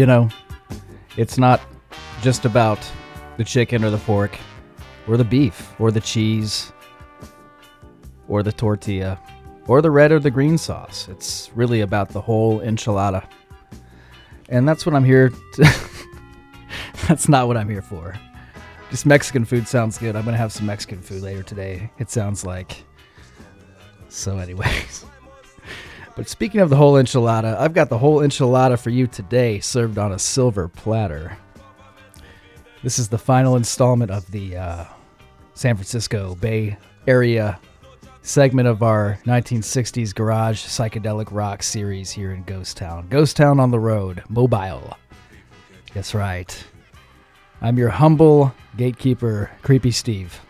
You know, it's not just about the chicken or the pork or the beef or the cheese or the tortilla or the red or the green sauce. It's really about the whole enchilada. And that's what I'm here to. that's not what I'm here for. Just Mexican food sounds good. I'm going to have some Mexican food later today, it sounds like. So, anyways. But speaking of the whole enchilada, I've got the whole enchilada for you today, served on a silver platter. This is the final installment of the uh, San Francisco Bay Area segment of our 1960s garage psychedelic rock series here in Ghost Town. Ghost Town on the road, mobile. That's right. I'm your humble gatekeeper, Creepy Steve.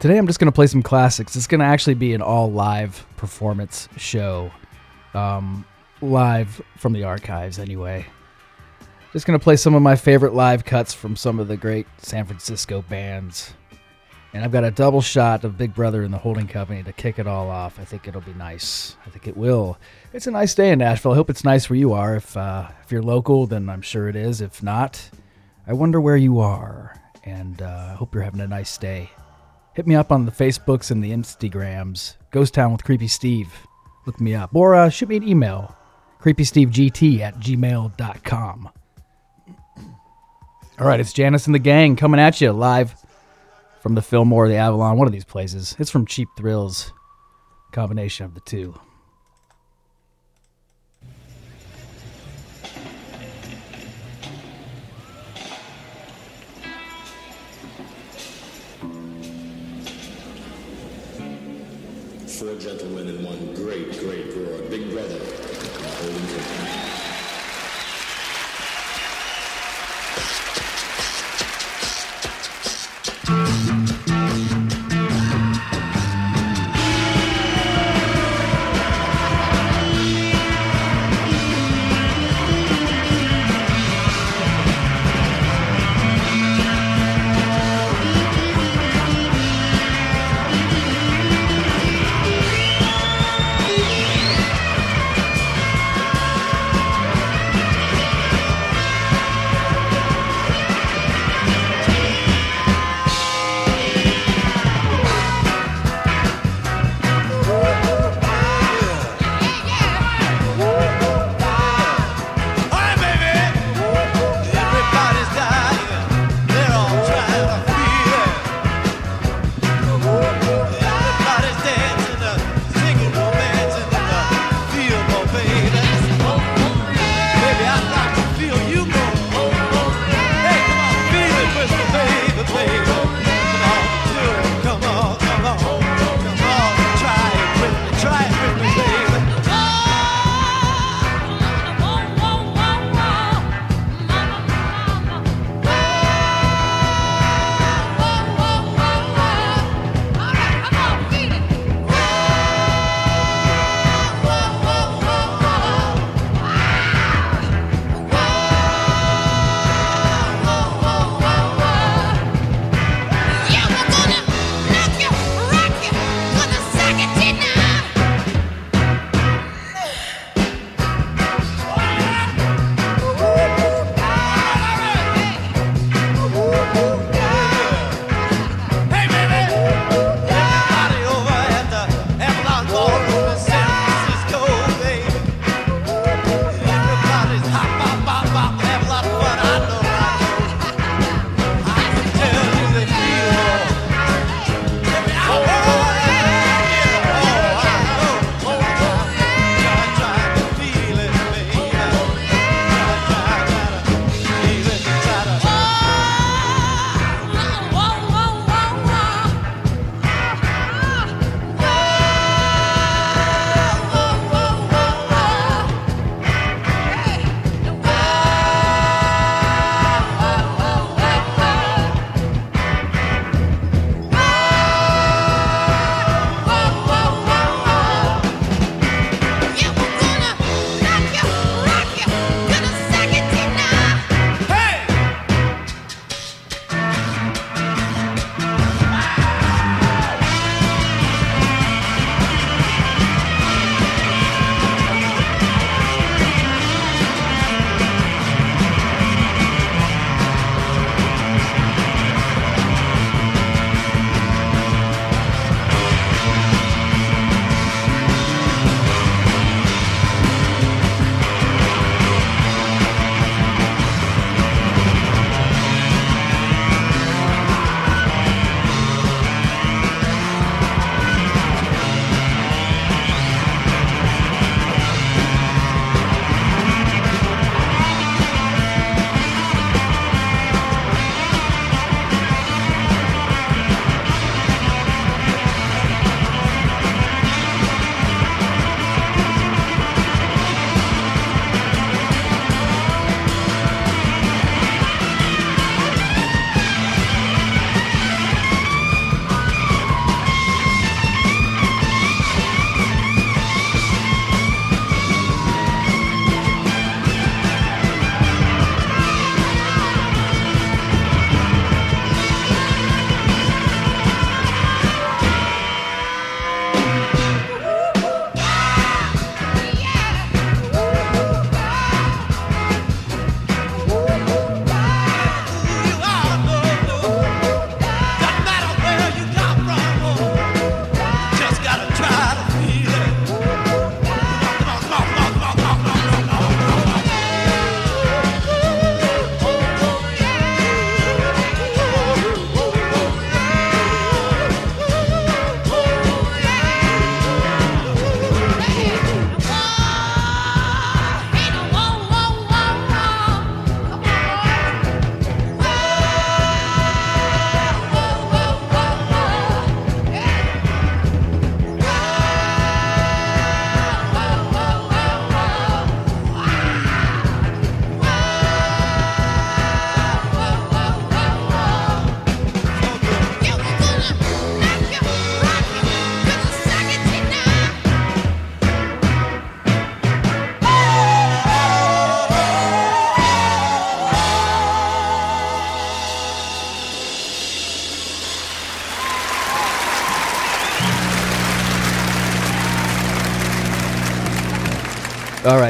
Today I'm just going to play some classics. It's going to actually be an all live performance show. Um, live from the archives, anyway. Just going to play some of my favorite live cuts from some of the great San Francisco bands. And I've got a double shot of Big Brother and the Holding Company to kick it all off. I think it'll be nice. I think it will. It's a nice day in Nashville. I hope it's nice where you are. If uh, if you're local, then I'm sure it is. If not, I wonder where you are. And uh, I hope you're having a nice day. Hit me up on the Facebooks and the Instagrams. Ghost Town with Creepy Steve. Look me up. Or uh, shoot me an email. CreepySteveGT at gmail.com. All right, it's Janis and the gang coming at you live from the Fillmore, the Avalon, one of these places. It's from Cheap Thrills. Combination of the two.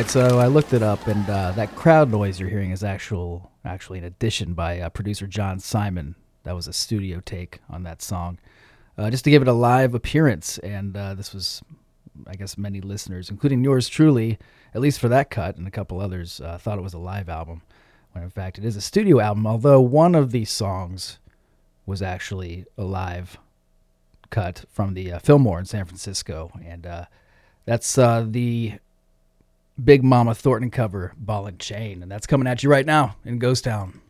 right, so I looked it up, and uh, that crowd noise you're hearing is actual, actually an addition by uh, producer John Simon. That was a studio take on that song, uh, just to give it a live appearance. And uh, this was, I guess, many listeners, including yours truly, at least for that cut and a couple others, uh, thought it was a live album, when in fact it is a studio album. Although one of these songs was actually a live cut from the uh, Fillmore in San Francisco, and that's the Big Mama Thornton cover, Ball and Chain. And that's coming at you right now in Ghost Town.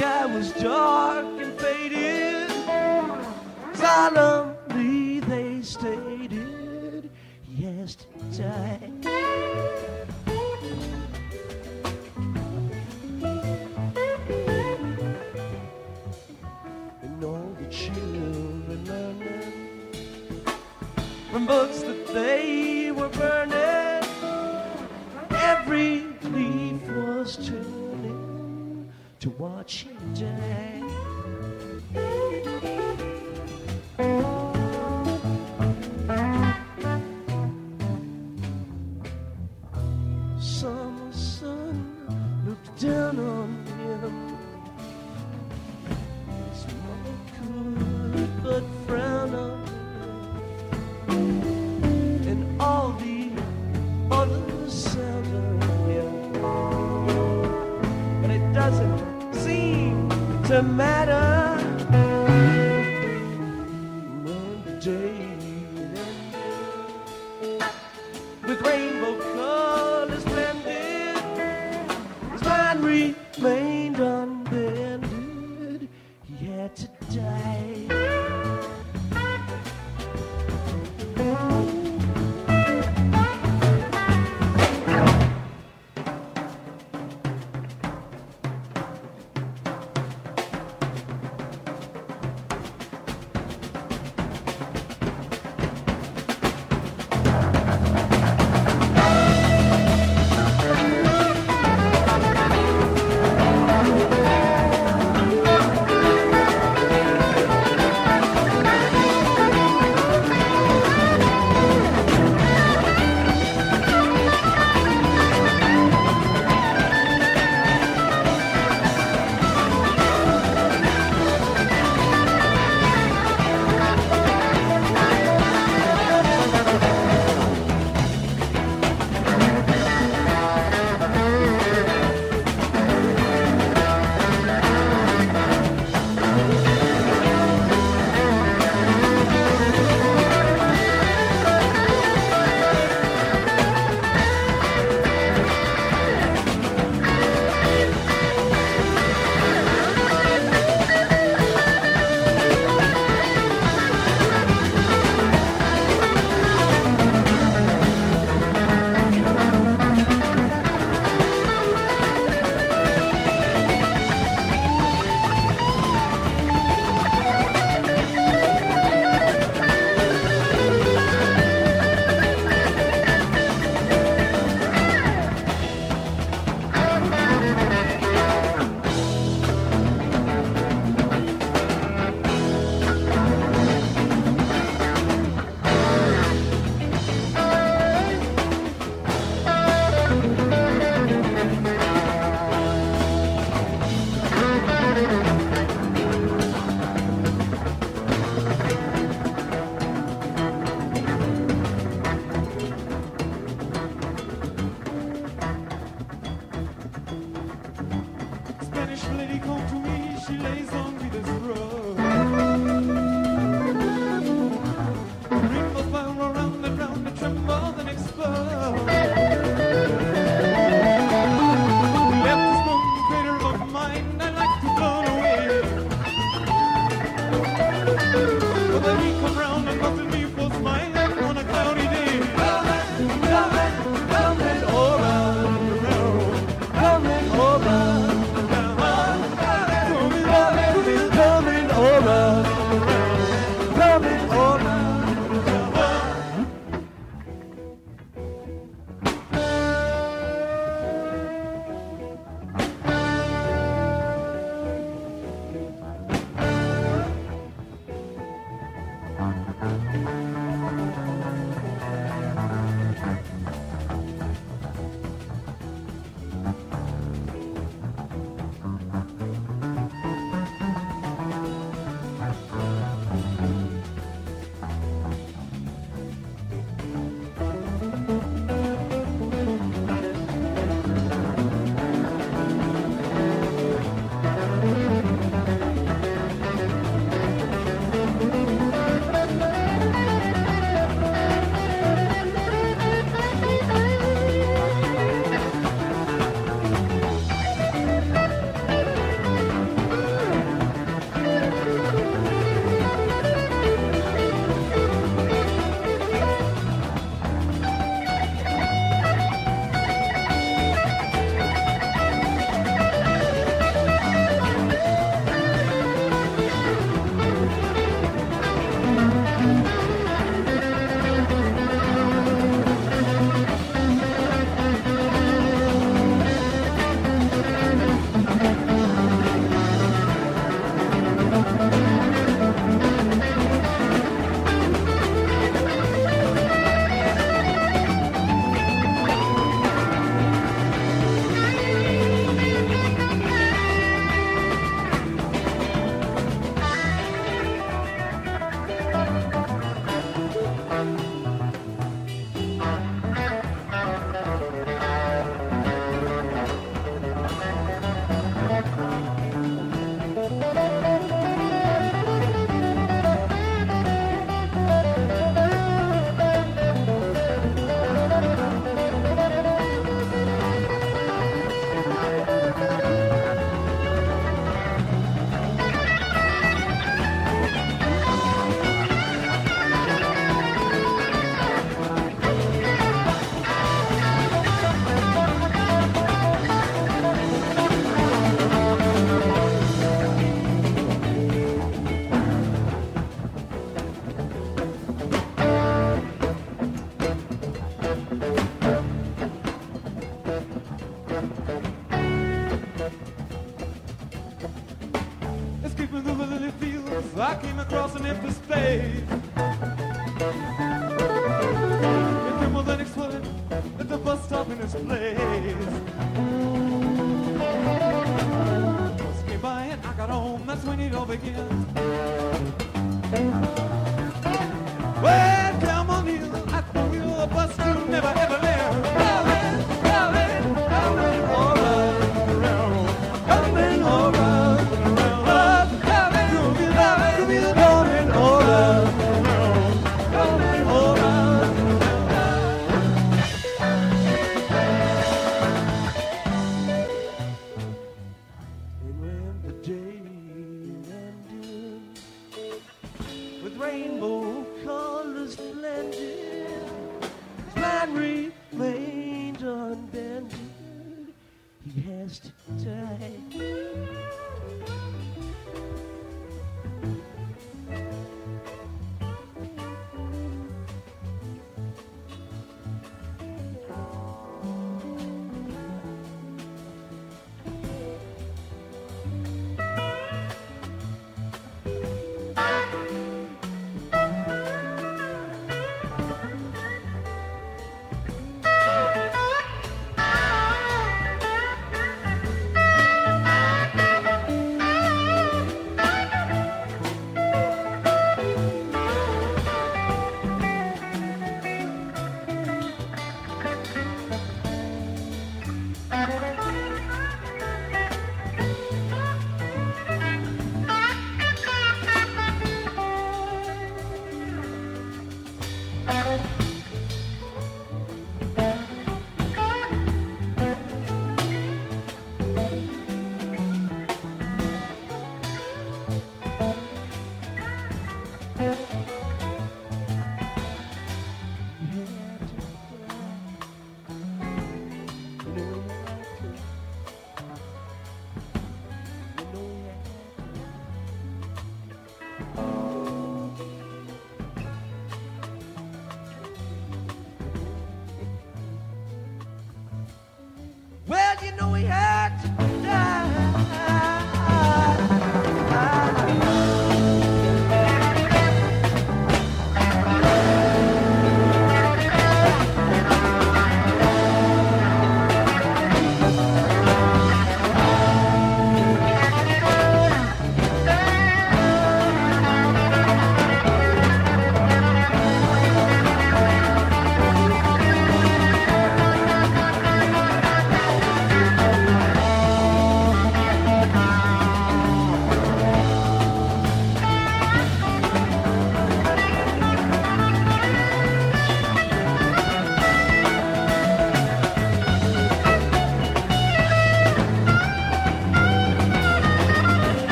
Sky was dark and faded. Solemnly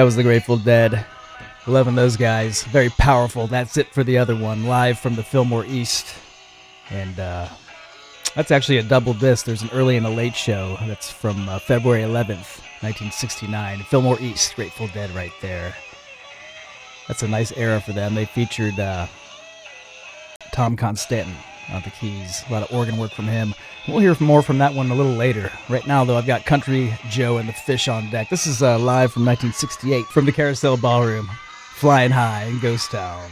That was the Grateful Dead. Loving those guys. Very powerful. That's it for the other one. Live from the Fillmore East. And uh, that's actually a double disc. There's an early and a late show. That's from uh, February 11th, 1969. Fillmore East, Grateful Dead right there. That's a nice era for them. They featured uh, Tom Constanten on the keys. A lot of organ work from him. We'll hear more from that one a little later. Right now, though, I've got Country Joe and the Fish on deck. This is uh, live from 1968 from the Carousel Ballroom, flying high in Ghost Town.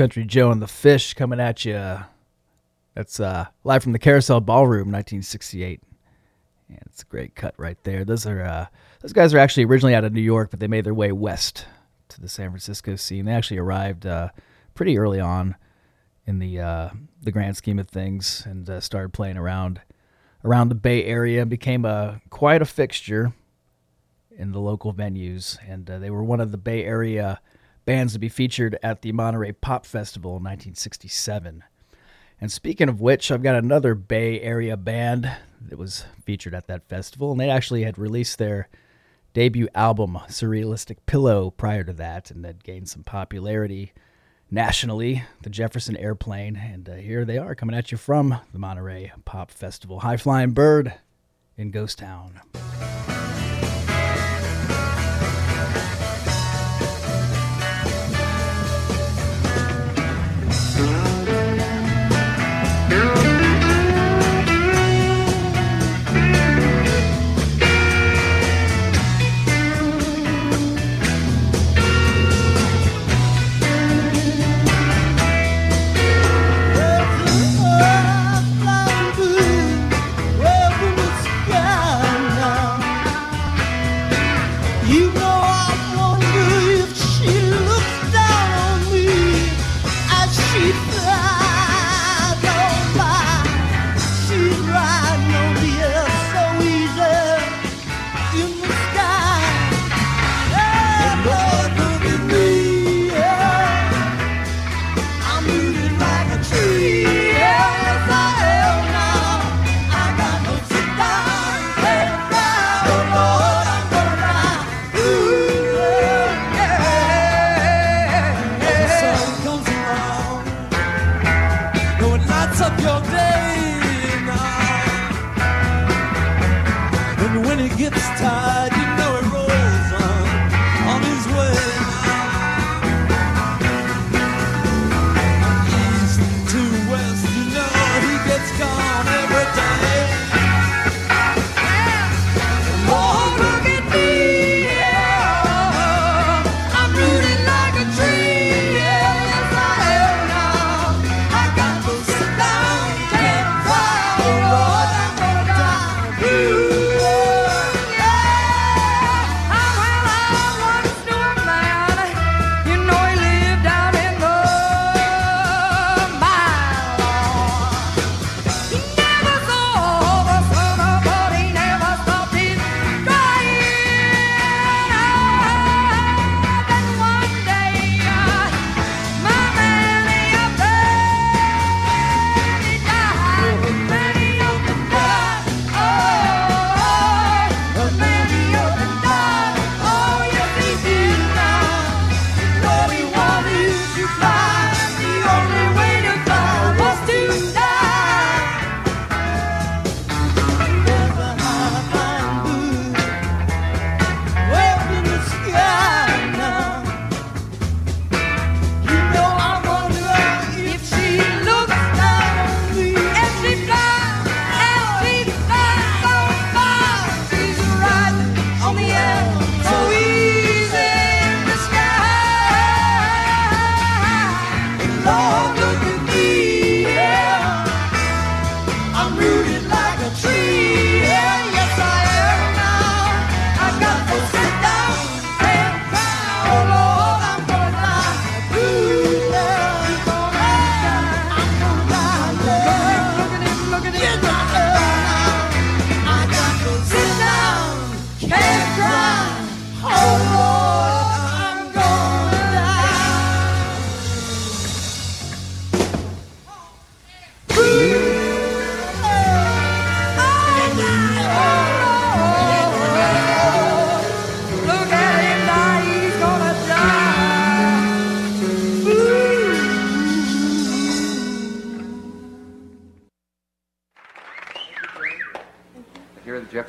Country Joe and the Fish coming at you. That's uh, live from the Carousel Ballroom, 1968. And it's a great cut right there. Those are uh, those guys are actually originally out of New York, but they made their way west to the San Francisco scene. They actually arrived uh, pretty early on in the uh, the grand scheme of things, and uh, started playing around around the Bay Area. And became a quite a fixture in the local venues, and uh, they were one of the Bay Area bands to be featured at the Monterey Pop Festival in 1967. And speaking of which, I've got another Bay Area band that was featured at that festival, and they actually had released their debut album, Surrealistic Pillow, prior to that, and had gained some popularity nationally, the Jefferson Airplane. And uh, here they are coming at you from the Monterey Pop Festival. High Flying Bird in Ghost Town.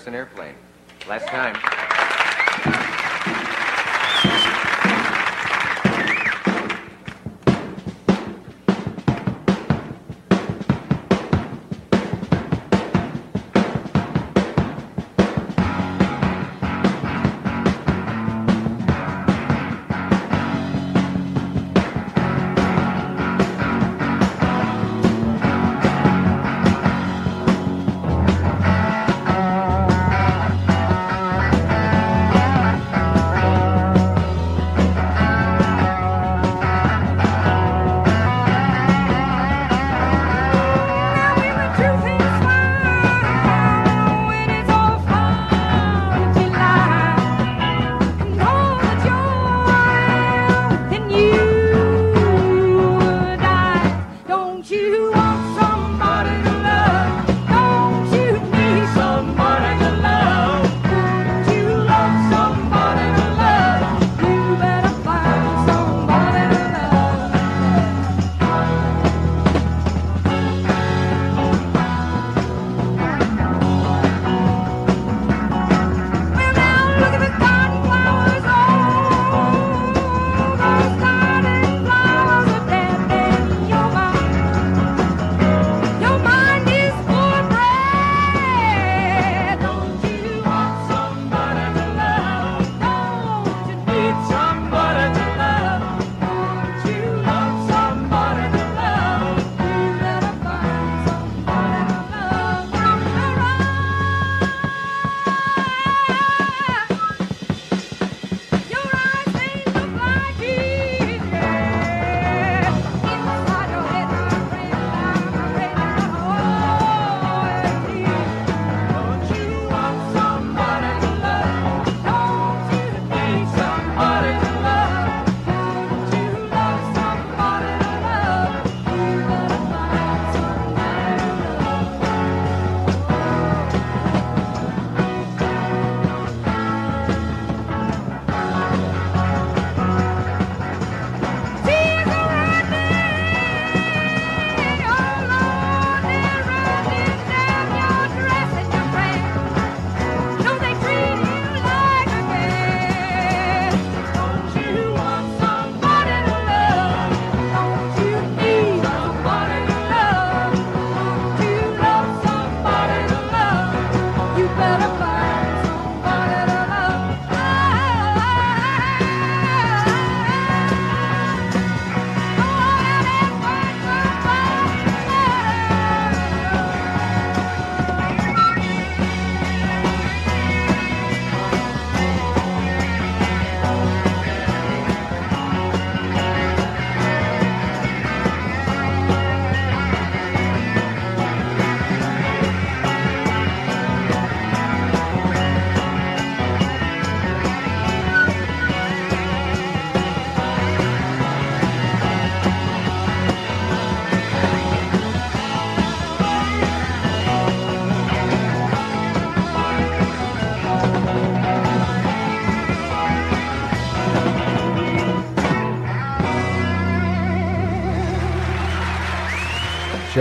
Jefferson Airplane. Last time.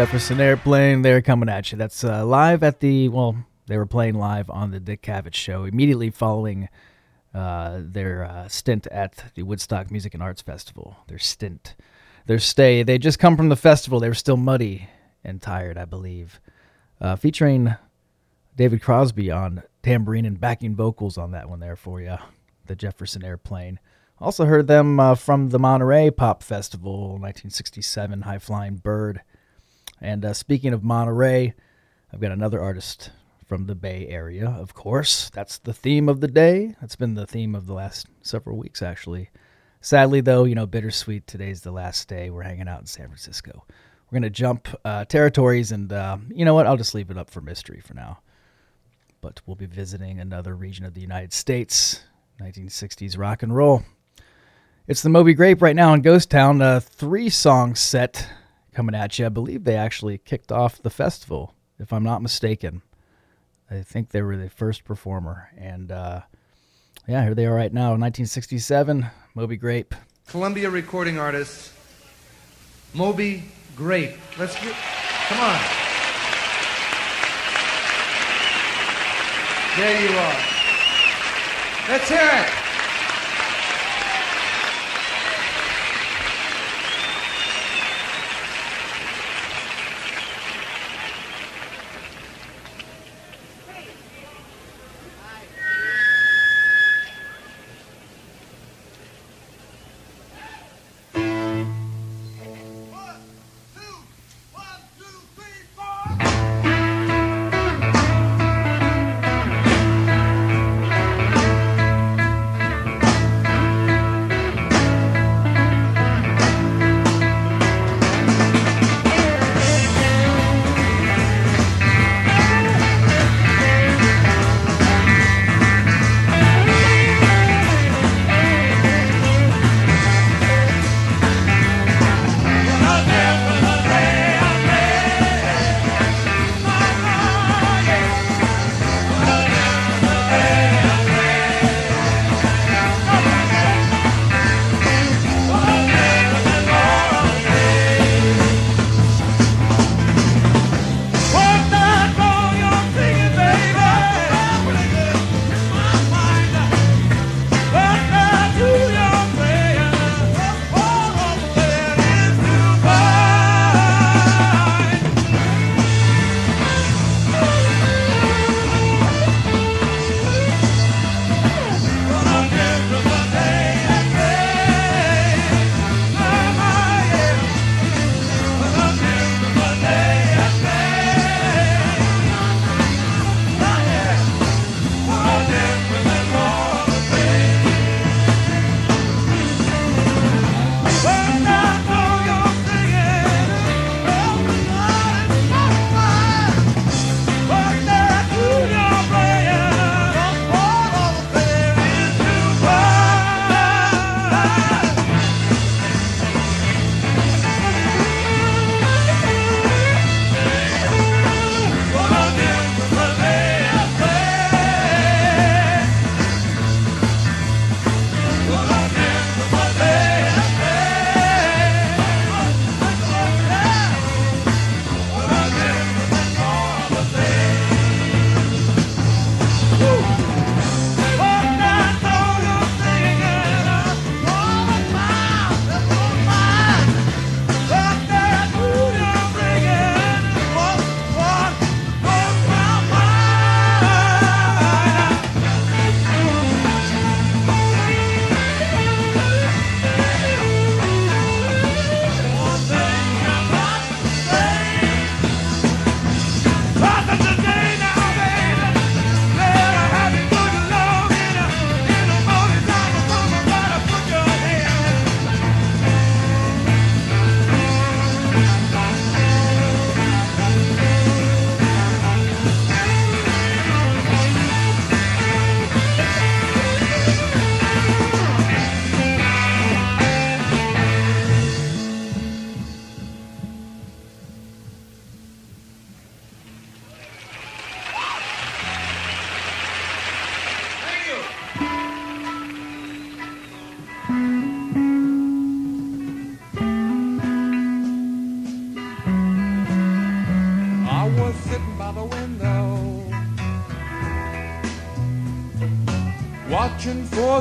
Jefferson Airplane, they're coming at you. That's uh, live at the, well, they were playing live on the Dick Cavett show immediately following uh, their uh, stint at the Woodstock Music and Arts Festival. Their stint, their stay. They just come from the festival. They were still muddy and tired, I believe. Uh, featuring David Crosby on tambourine and backing vocals on that one there for you. The Jefferson Airplane. Also heard them uh, from the Monterey Pop Festival, 1967, High Flying Bird. And uh, speaking of Monterey, I've got another artist from the Bay Area, of course. That's the theme of the day. That's been the theme of the last several weeks, actually. Sadly, though, you know, bittersweet. Today's the last day. We're hanging out in San Francisco. We're going to jump uh, territories, and uh, you know what? I'll just leave it up for mystery for now. But we'll be visiting another region of the United States, 1960s rock and roll. It's the Moby Grape right now in Ghost Town. A three song set coming at you. I believe they actually kicked off the festival, if I'm not mistaken. I think they were the first performer. And uh, yeah, here they are right now, 1967, Moby Grape. Columbia recording artist Moby Grape. Let's get, come on. There you are. Let's hear it.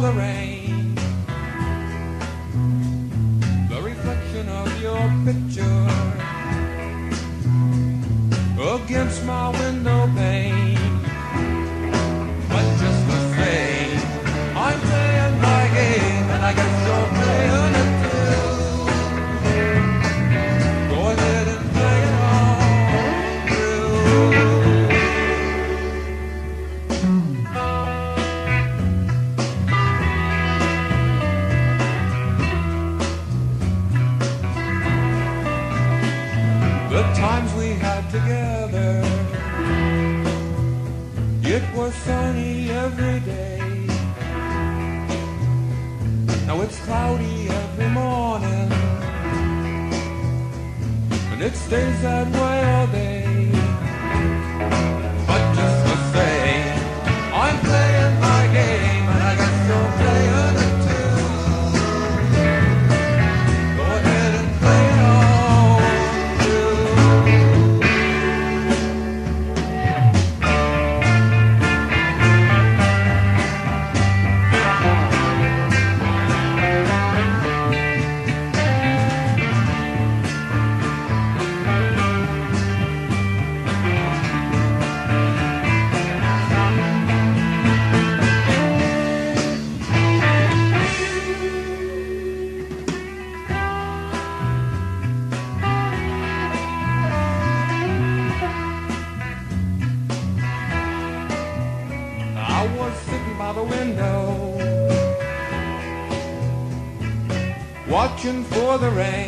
Watching for the rain.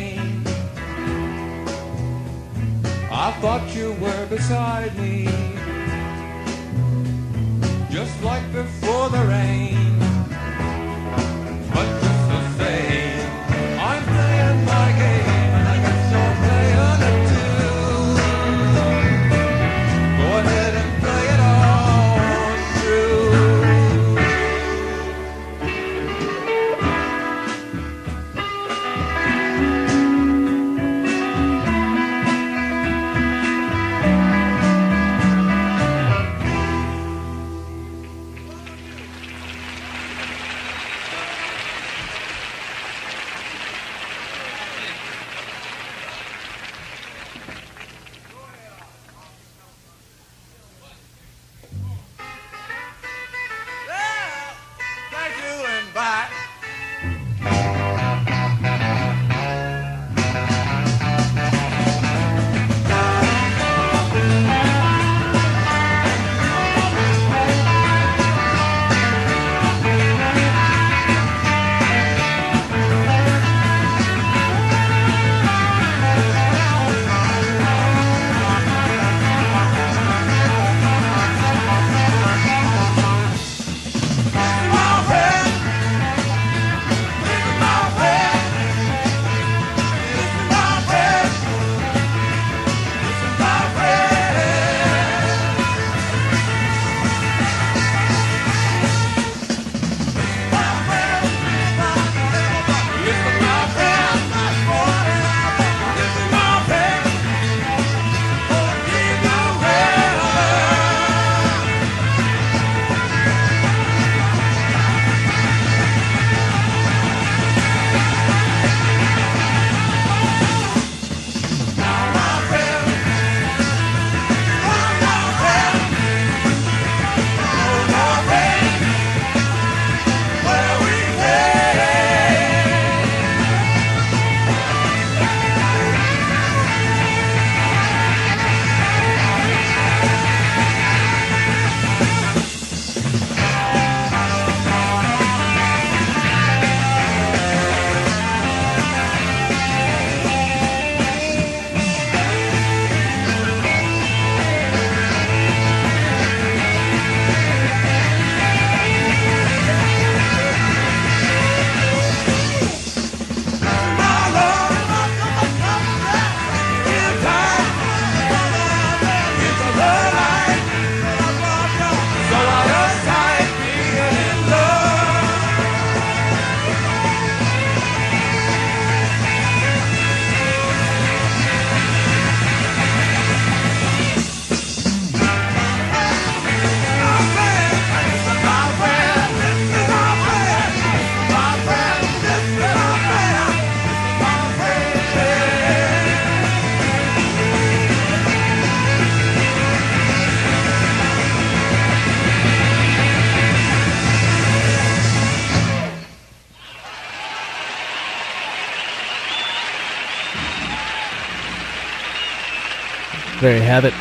There you have it.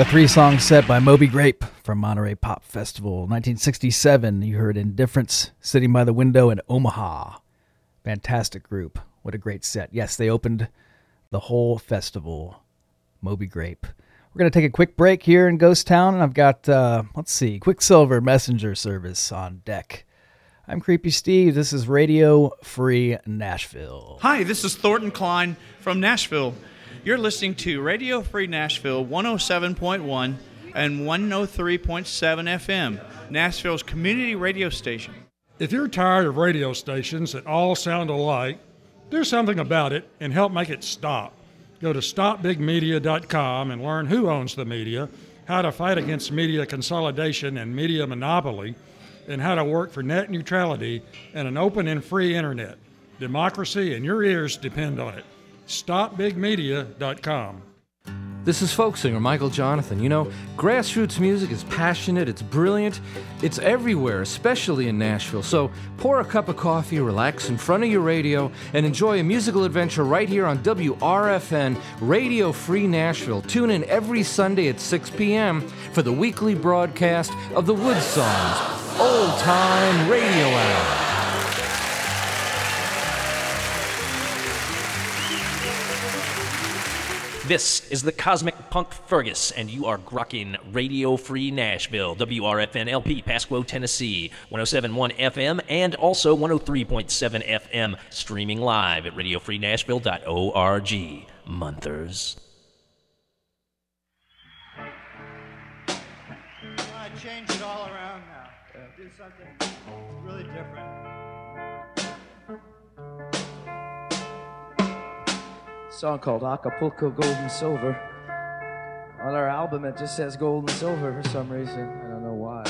A three song set by Moby Grape from Monterey Pop Festival. 1967, you heard Indifference, Sitting by the Window in Omaha. Fantastic group. What a great set. Yes, they opened the whole festival. Moby Grape. We're going to take a quick break here in Ghost Town, and I've got, uh, let's see, Quicksilver Messenger Service on deck. I'm Creepy Steve. This is Radio Free Nashville. Hi, this is Thornton Klein from Nashville. You're listening to Radio Free Nashville 107.1 and 103.7 FM, Nashville's community radio station. If you're tired of radio stations that all sound alike, do something about it and help make it stop. Go to stopbigmedia.com and learn who owns the media, how to fight against media consolidation and media monopoly, and how to work for net neutrality and an open and free internet. Democracy and your ears depend on it. StopBigMedia.com. This is folk singer Michael Johnathon. You know, grassroots music is passionate, it's brilliant, it's everywhere, especially in Nashville. So pour a cup of coffee, relax in front of your radio, and enjoy a musical adventure right here on WRFN Radio Free Nashville. Tune in every Sunday at 6 p.m. for the weekly broadcast of the Woodsongs Old Time Radio Hour. This is the Cosmic Punk Fergus, and you are grokking Radio Free Nashville, WRFN LP, Pasquo, Tennessee, 1071 FM, and also 103.7 FM, streaming live at radiofreenashville.org. Monthers. I change song called Acapulco Gold and Silver. On our album, it just says gold and silver for some reason. I don't know why.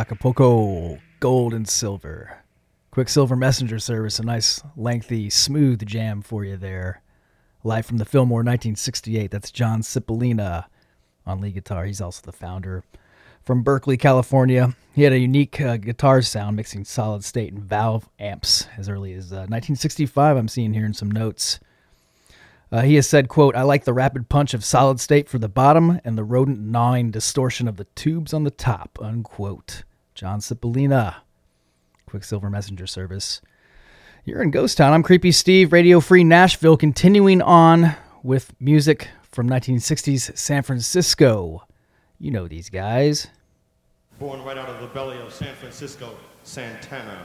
Acapulco Gold and Silver. Quicksilver Messenger Service, a nice, lengthy, smooth jam for you there. Live from the Fillmore 1968. That's John Cipollina on lead guitar. He's also the founder. From Berkeley, California, he had a unique uh, guitar sound mixing solid state and valve amps as early as uh, 1965. I'm seeing here in some notes. Uh, he has said, quote, I like the rapid punch of solid state for the bottom and the rodent gnawing distortion of the tubes on the top, unquote. John Cipollina, Quicksilver Messenger Service. You're in Ghost Town. I'm Creepy Steve, Radio Free Nashville, continuing on with music from 1960s San Francisco. You know these guys. Born right out of the belly of San Francisco, Santana.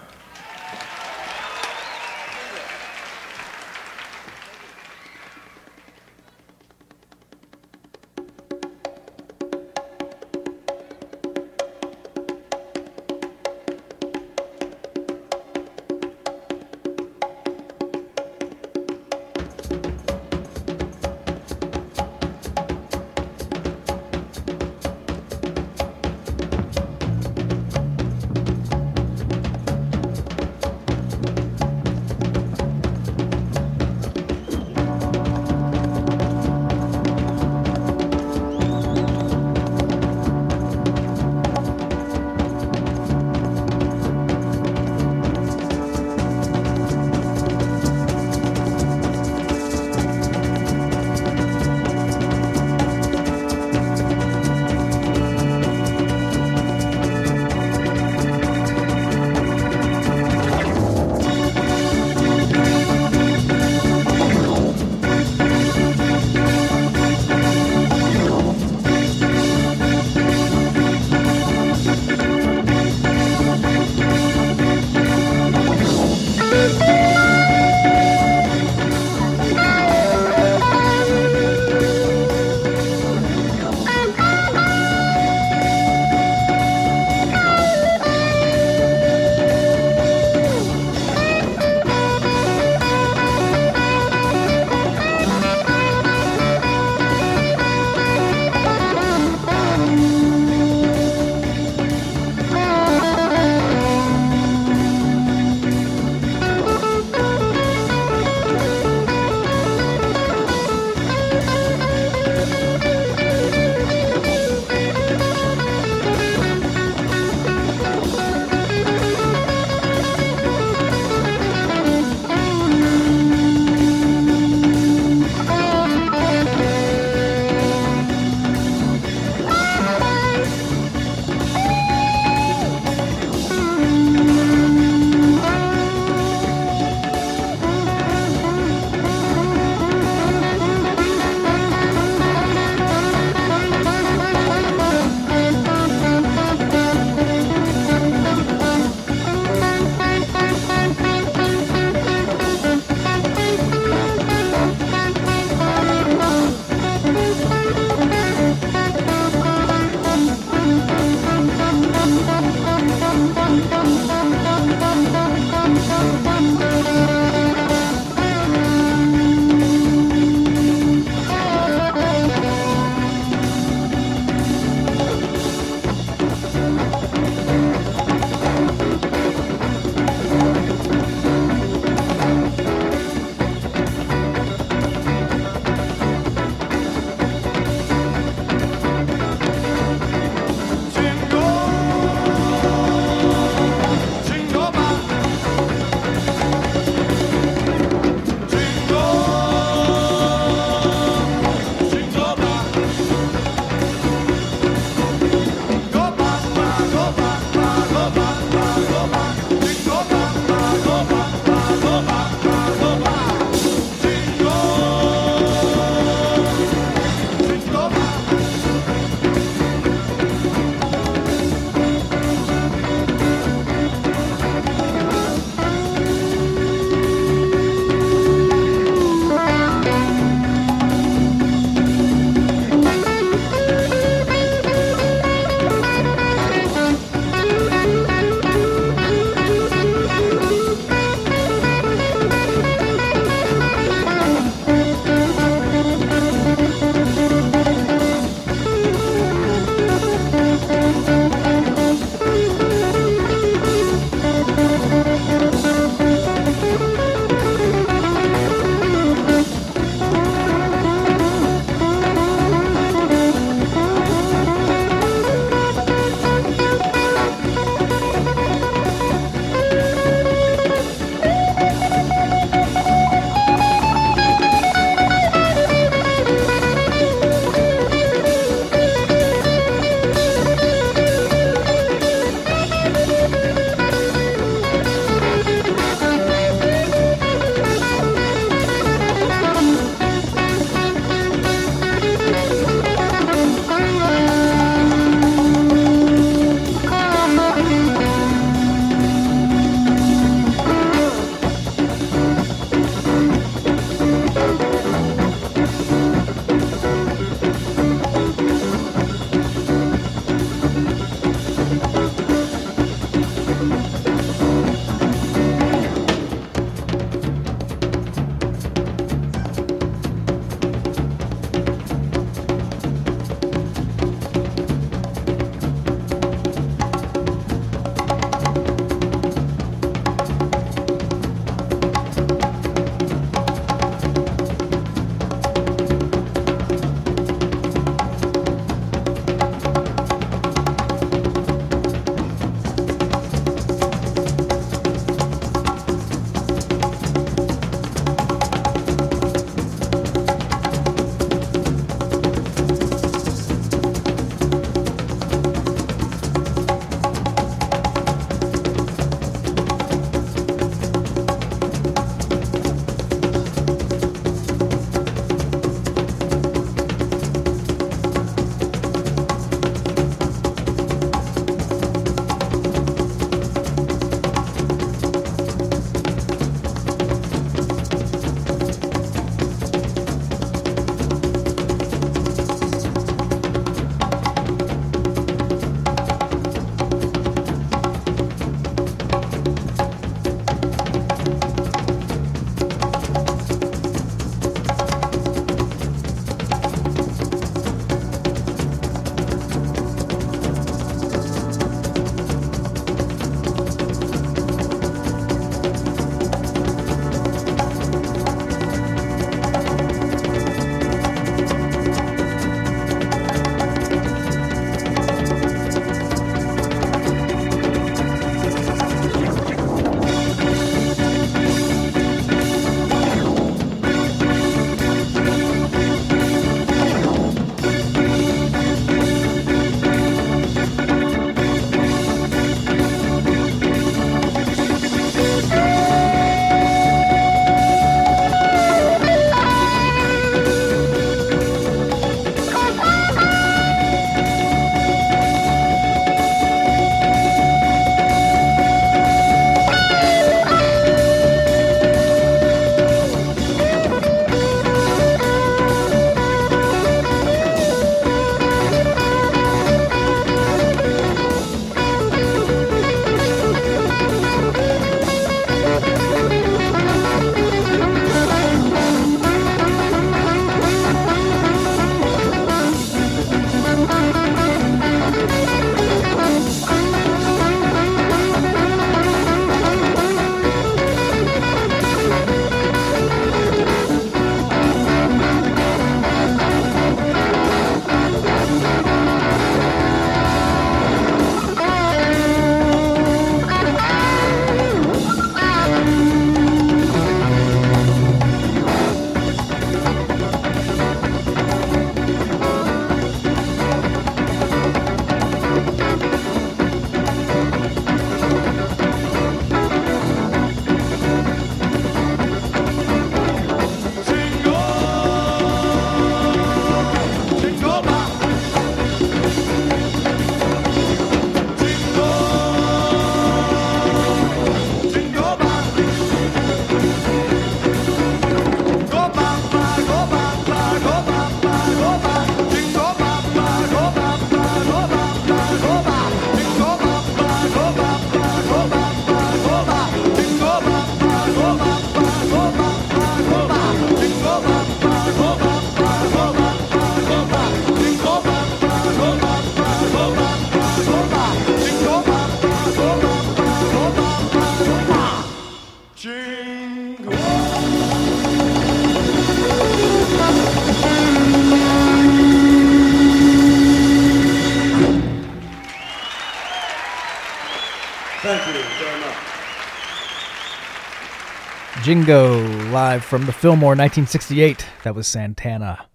Jingo, live from the Fillmore 1968. That was Santana.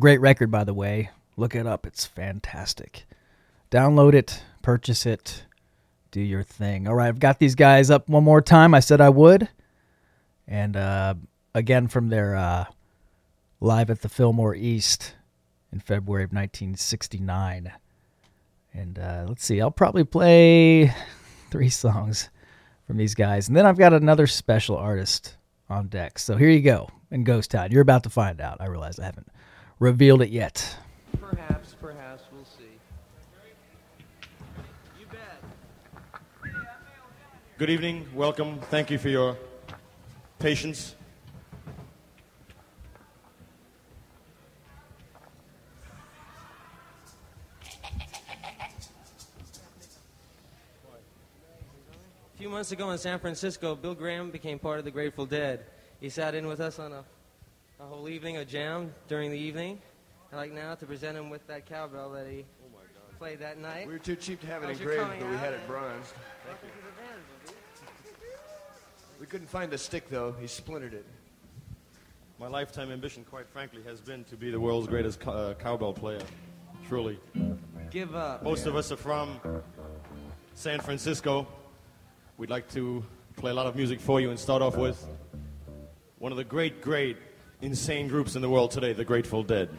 Great record, by the way. Look it up, it's fantastic. Download it, purchase it, do your thing. All right, I've got these guys up one more time. I said I would. And uh, again, from their uh, live at the Fillmore East in February of 1969. And uh, let's see, I'll probably play three songs from these guys. And then I've got another special artist on deck. So here you go in Ghost Town. You're about to find out. I realize I haven't revealed it yet. Perhaps, perhaps, we'll see. You bet. Good evening, welcome. Thank you for your patience. Few months ago in San Francisco, Bill Graham became part of the Grateful Dead. He sat in with us on a, a whole evening of jam during the evening. I'd like now to present him with that cowbell that he played that night. We were too cheap to have it How's your engraved, coming but we out? had it bronzed. We couldn't find the stick, though. He splintered it. My lifetime ambition, quite frankly, has been to be the world's greatest co- uh, cowbell player. Truly. Give up. Most of us are from San Francisco. We'd like to play a lot of music for you and start off with one of the great, great, insane groups in the world today, the Grateful Dead.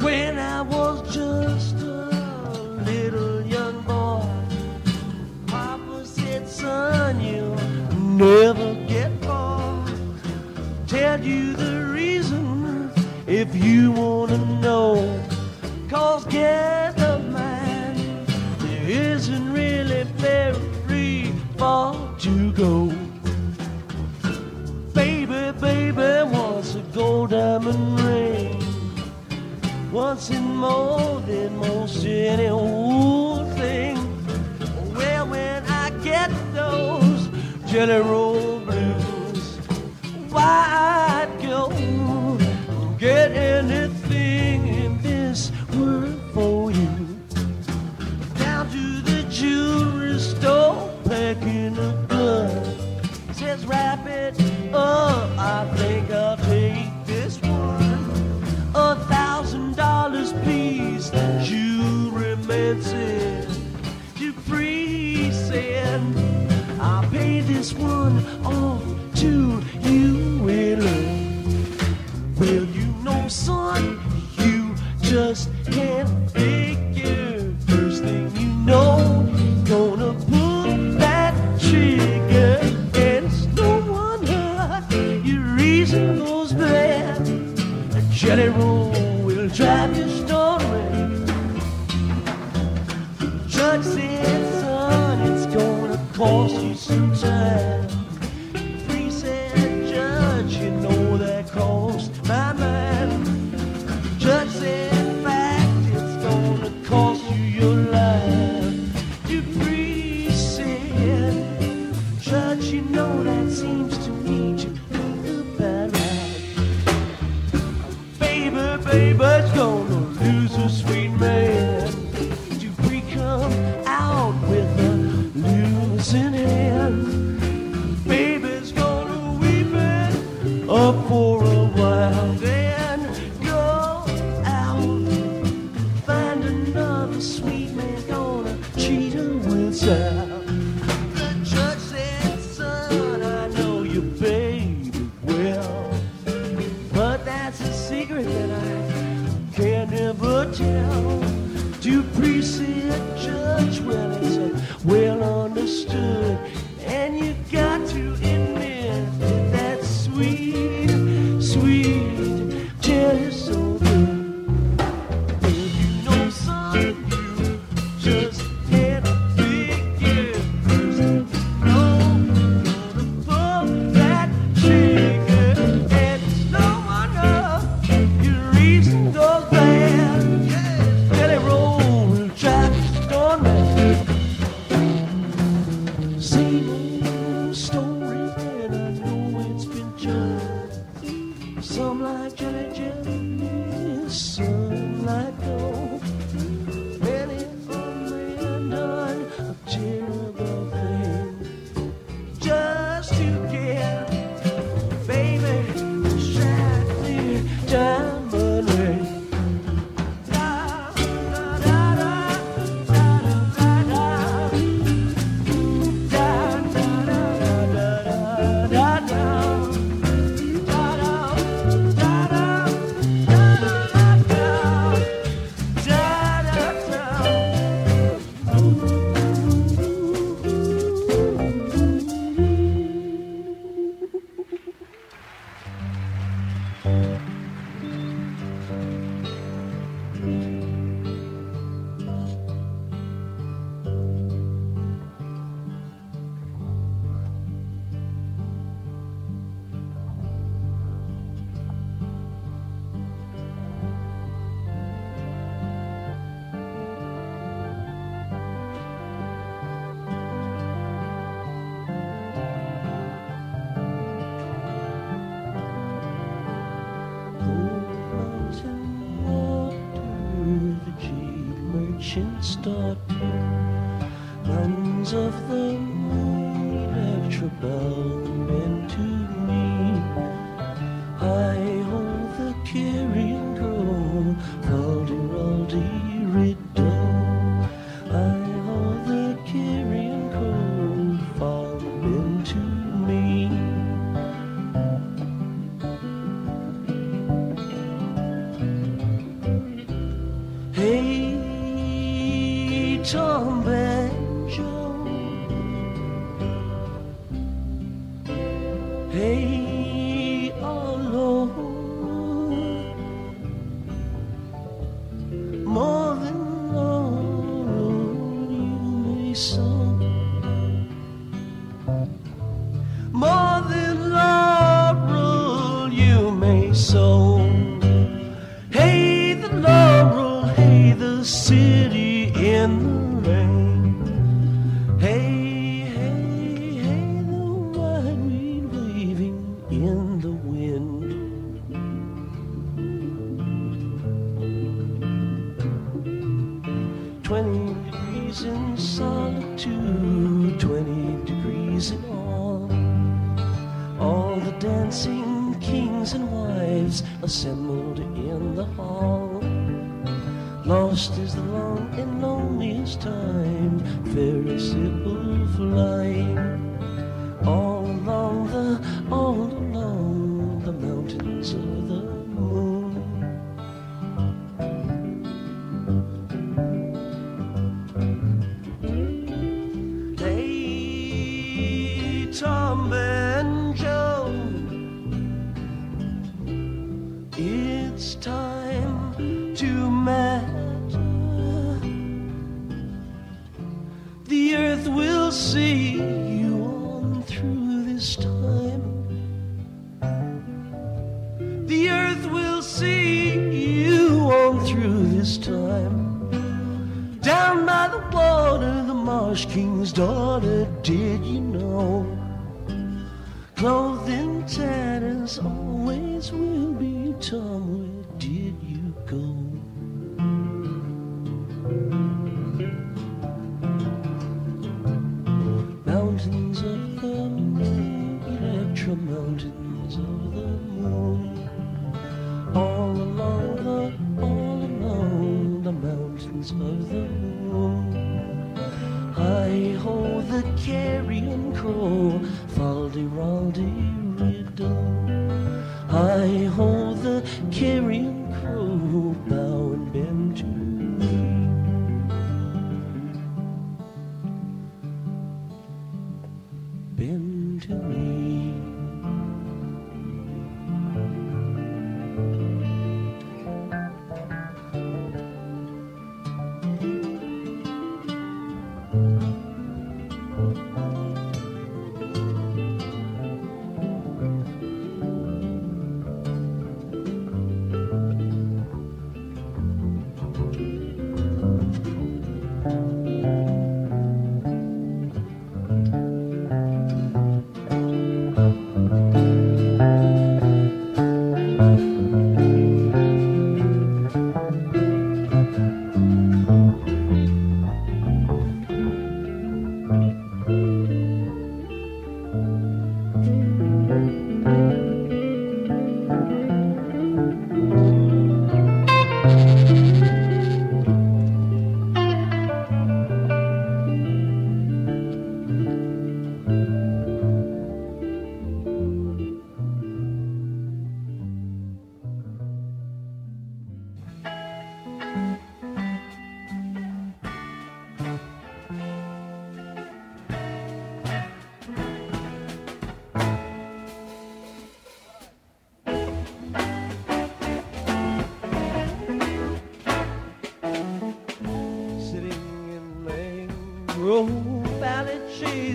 When I was just a little young boy, Papa said, son, you'll never get far. Tell you the reason if you wanna know. Cause guess the man, there isn't really very far to go. Baby, baby wants a gold diamond ring. Wants it more than most any old thing. Well, when I get those jelly roll blues, why I'd go get anything daughter. Mountains of the moon, Electra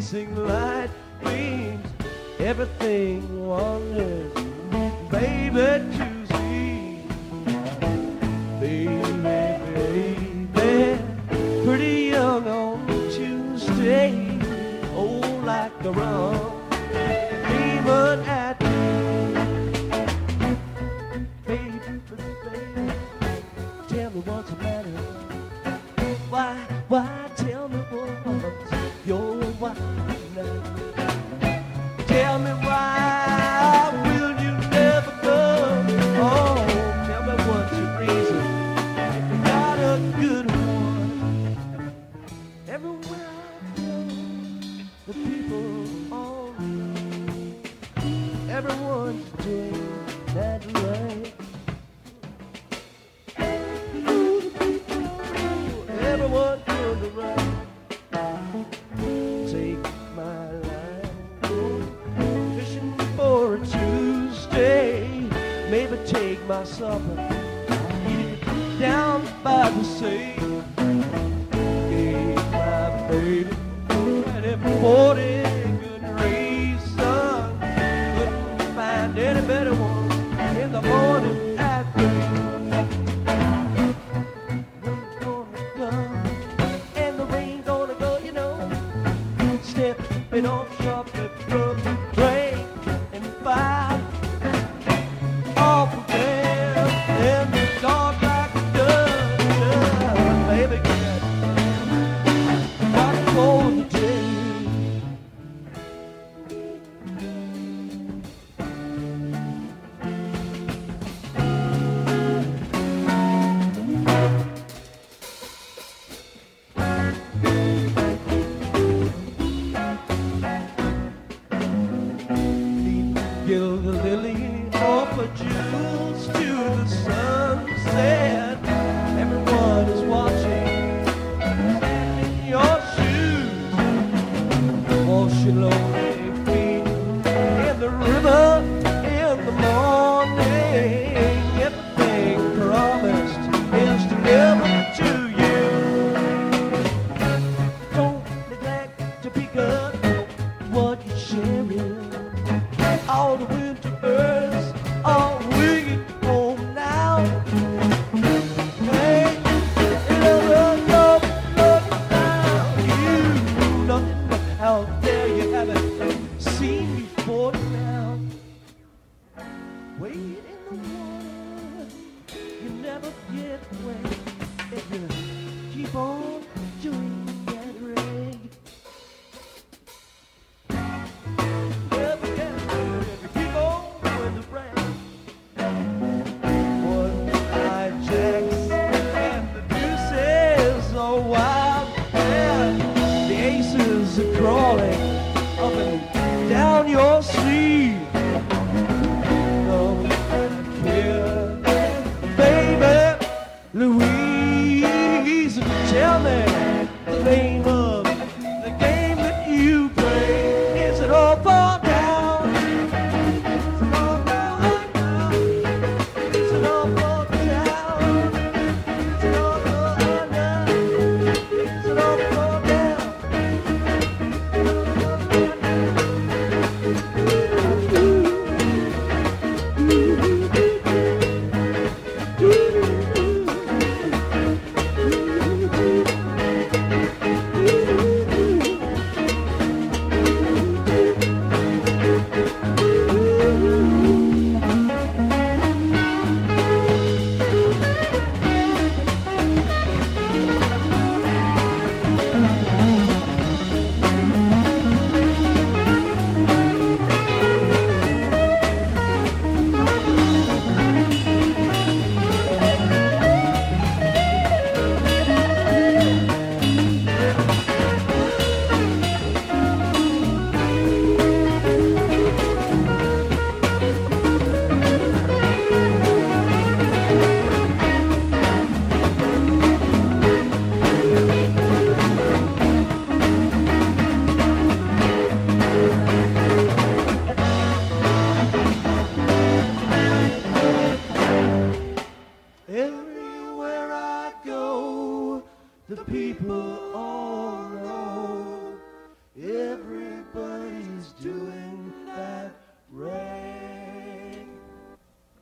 chasing light supper.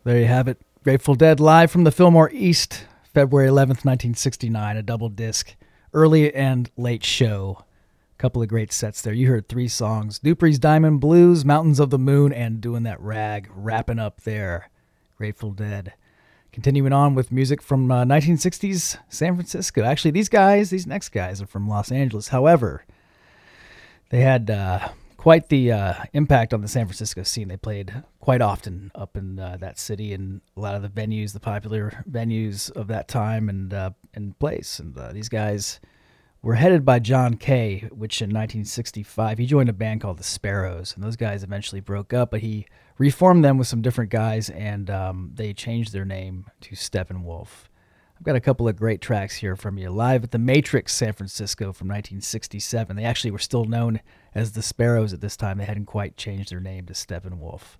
There you have it. Grateful Dead live from the Fillmore East, February 11th, 1969, a double disc, early and late show. A couple of great sets there. You heard three songs Dupree's Diamond Blues, Mountains of the Moon, and Doing That Rag, wrapping up there. Grateful Dead. Continuing on with music from uh, 1960s San Francisco. Actually, these guys, these next guys, are from Los Angeles. However, they had. Uh, quite the uh, impact on the San Francisco scene. They played quite often up in uh, that city and a lot of the venues, the popular venues of that time and uh, and place. And uh, these guys were headed by John Kay, which in 1965 he joined a band called the Sparrows, and those guys eventually broke up, but he reformed them with some different guys, and um, they changed their name to Steppenwolf. I've got a couple of great tracks here from you. Live at the Matrix San Francisco from 1967. They actually were still known as the Sparrows at this time. They hadn't quite changed their name to Steppenwolf.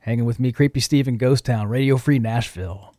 Hanging with me, Creepy Steve in Ghost Town, Radio Free Nashville.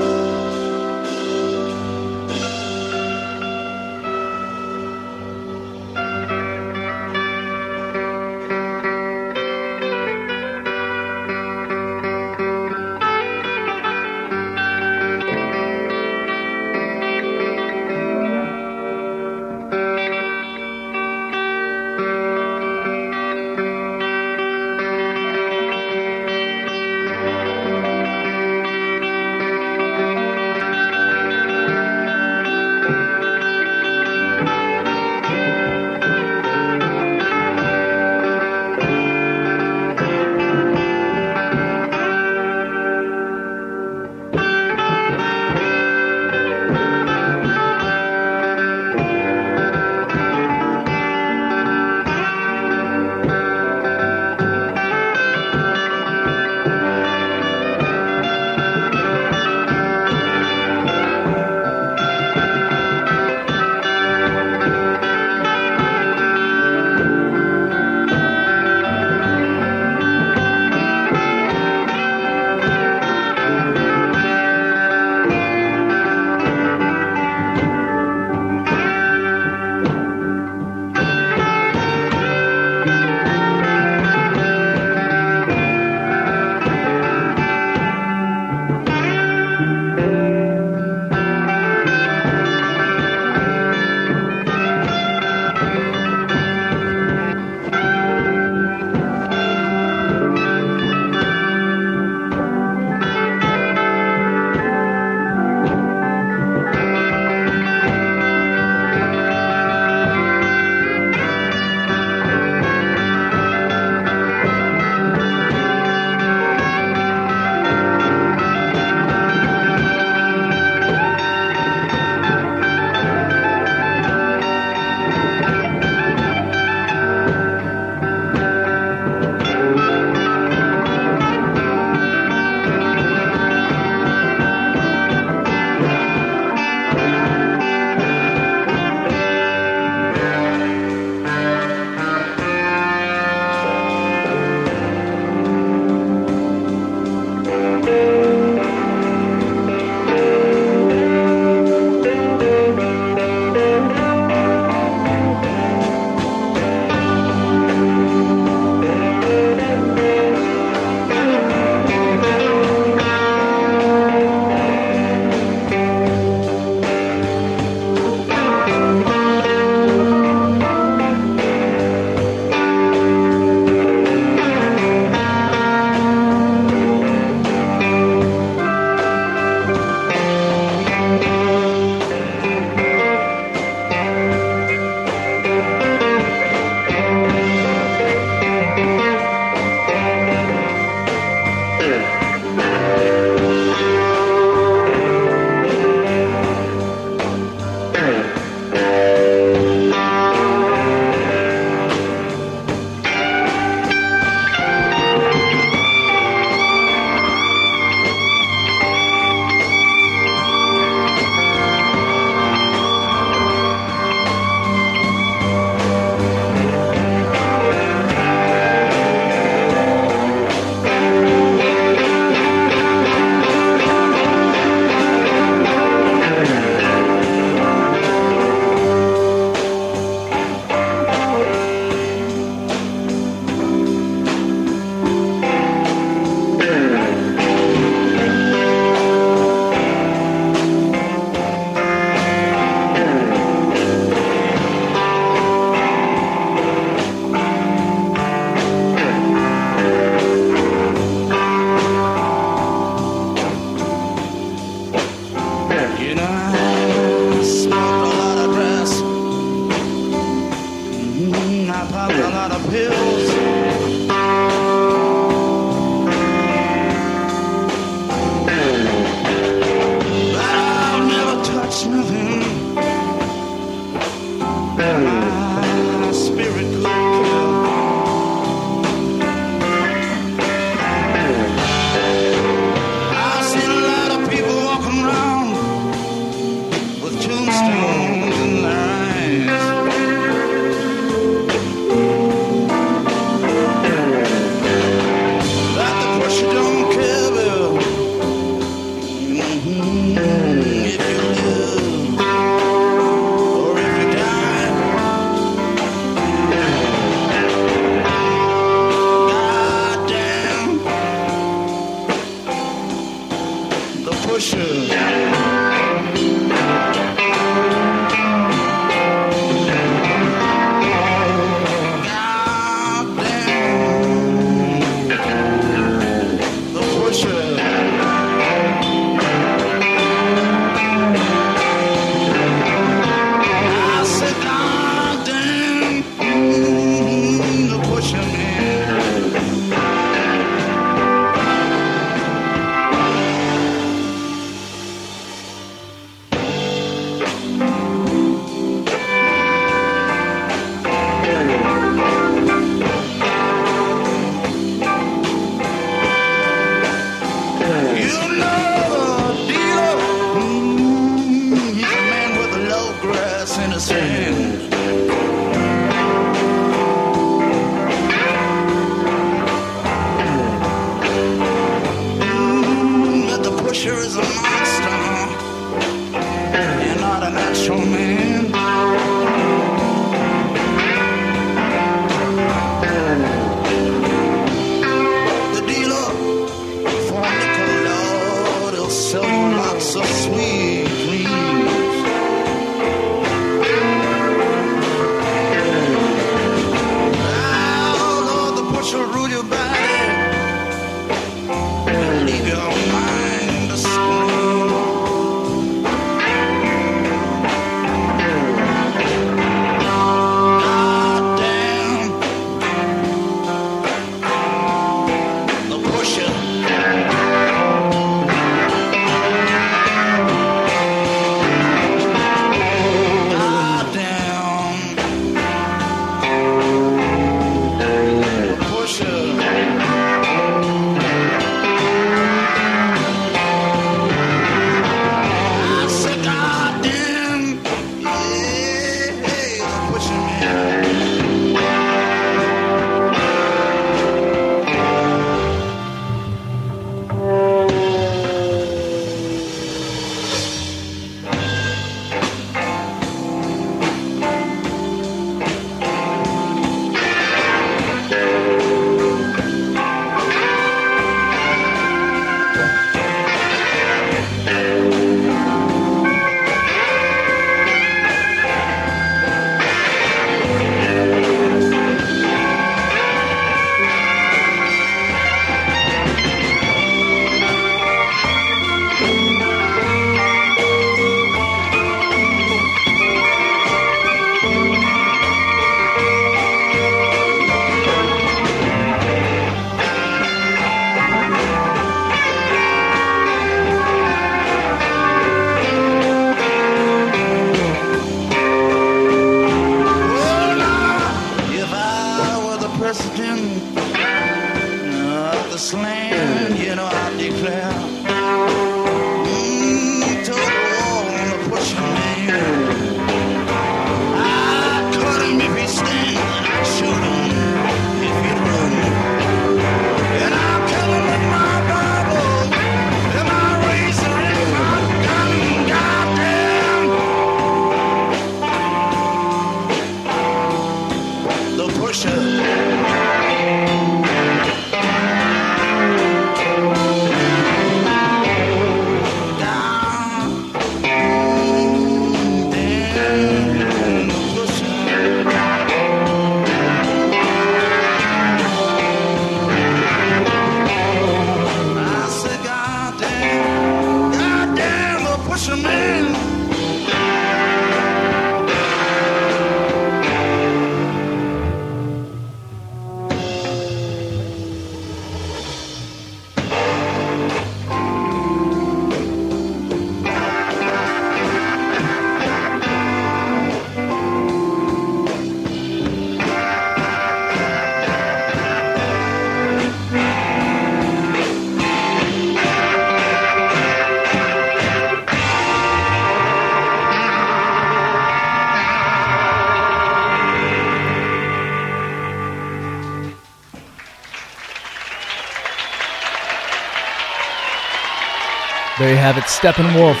Have it, Steppenwolf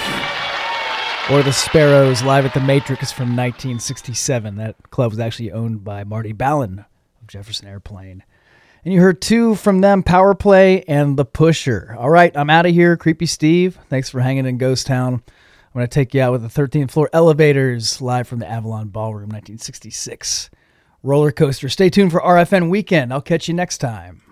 or the Sparrows live at the Matrix from 1967. That club was actually owned by Marty Balin of Jefferson Airplane. And you heard two from them, Power Play and The Pusher. All right, I'm out of here. Creepy Steve, thanks for hanging in Ghost Town. I'm going to take you out with the 13th floor elevators live from the Avalon Ballroom 1966. Roller coaster. Stay tuned for RFN Weekend. I'll catch you next time.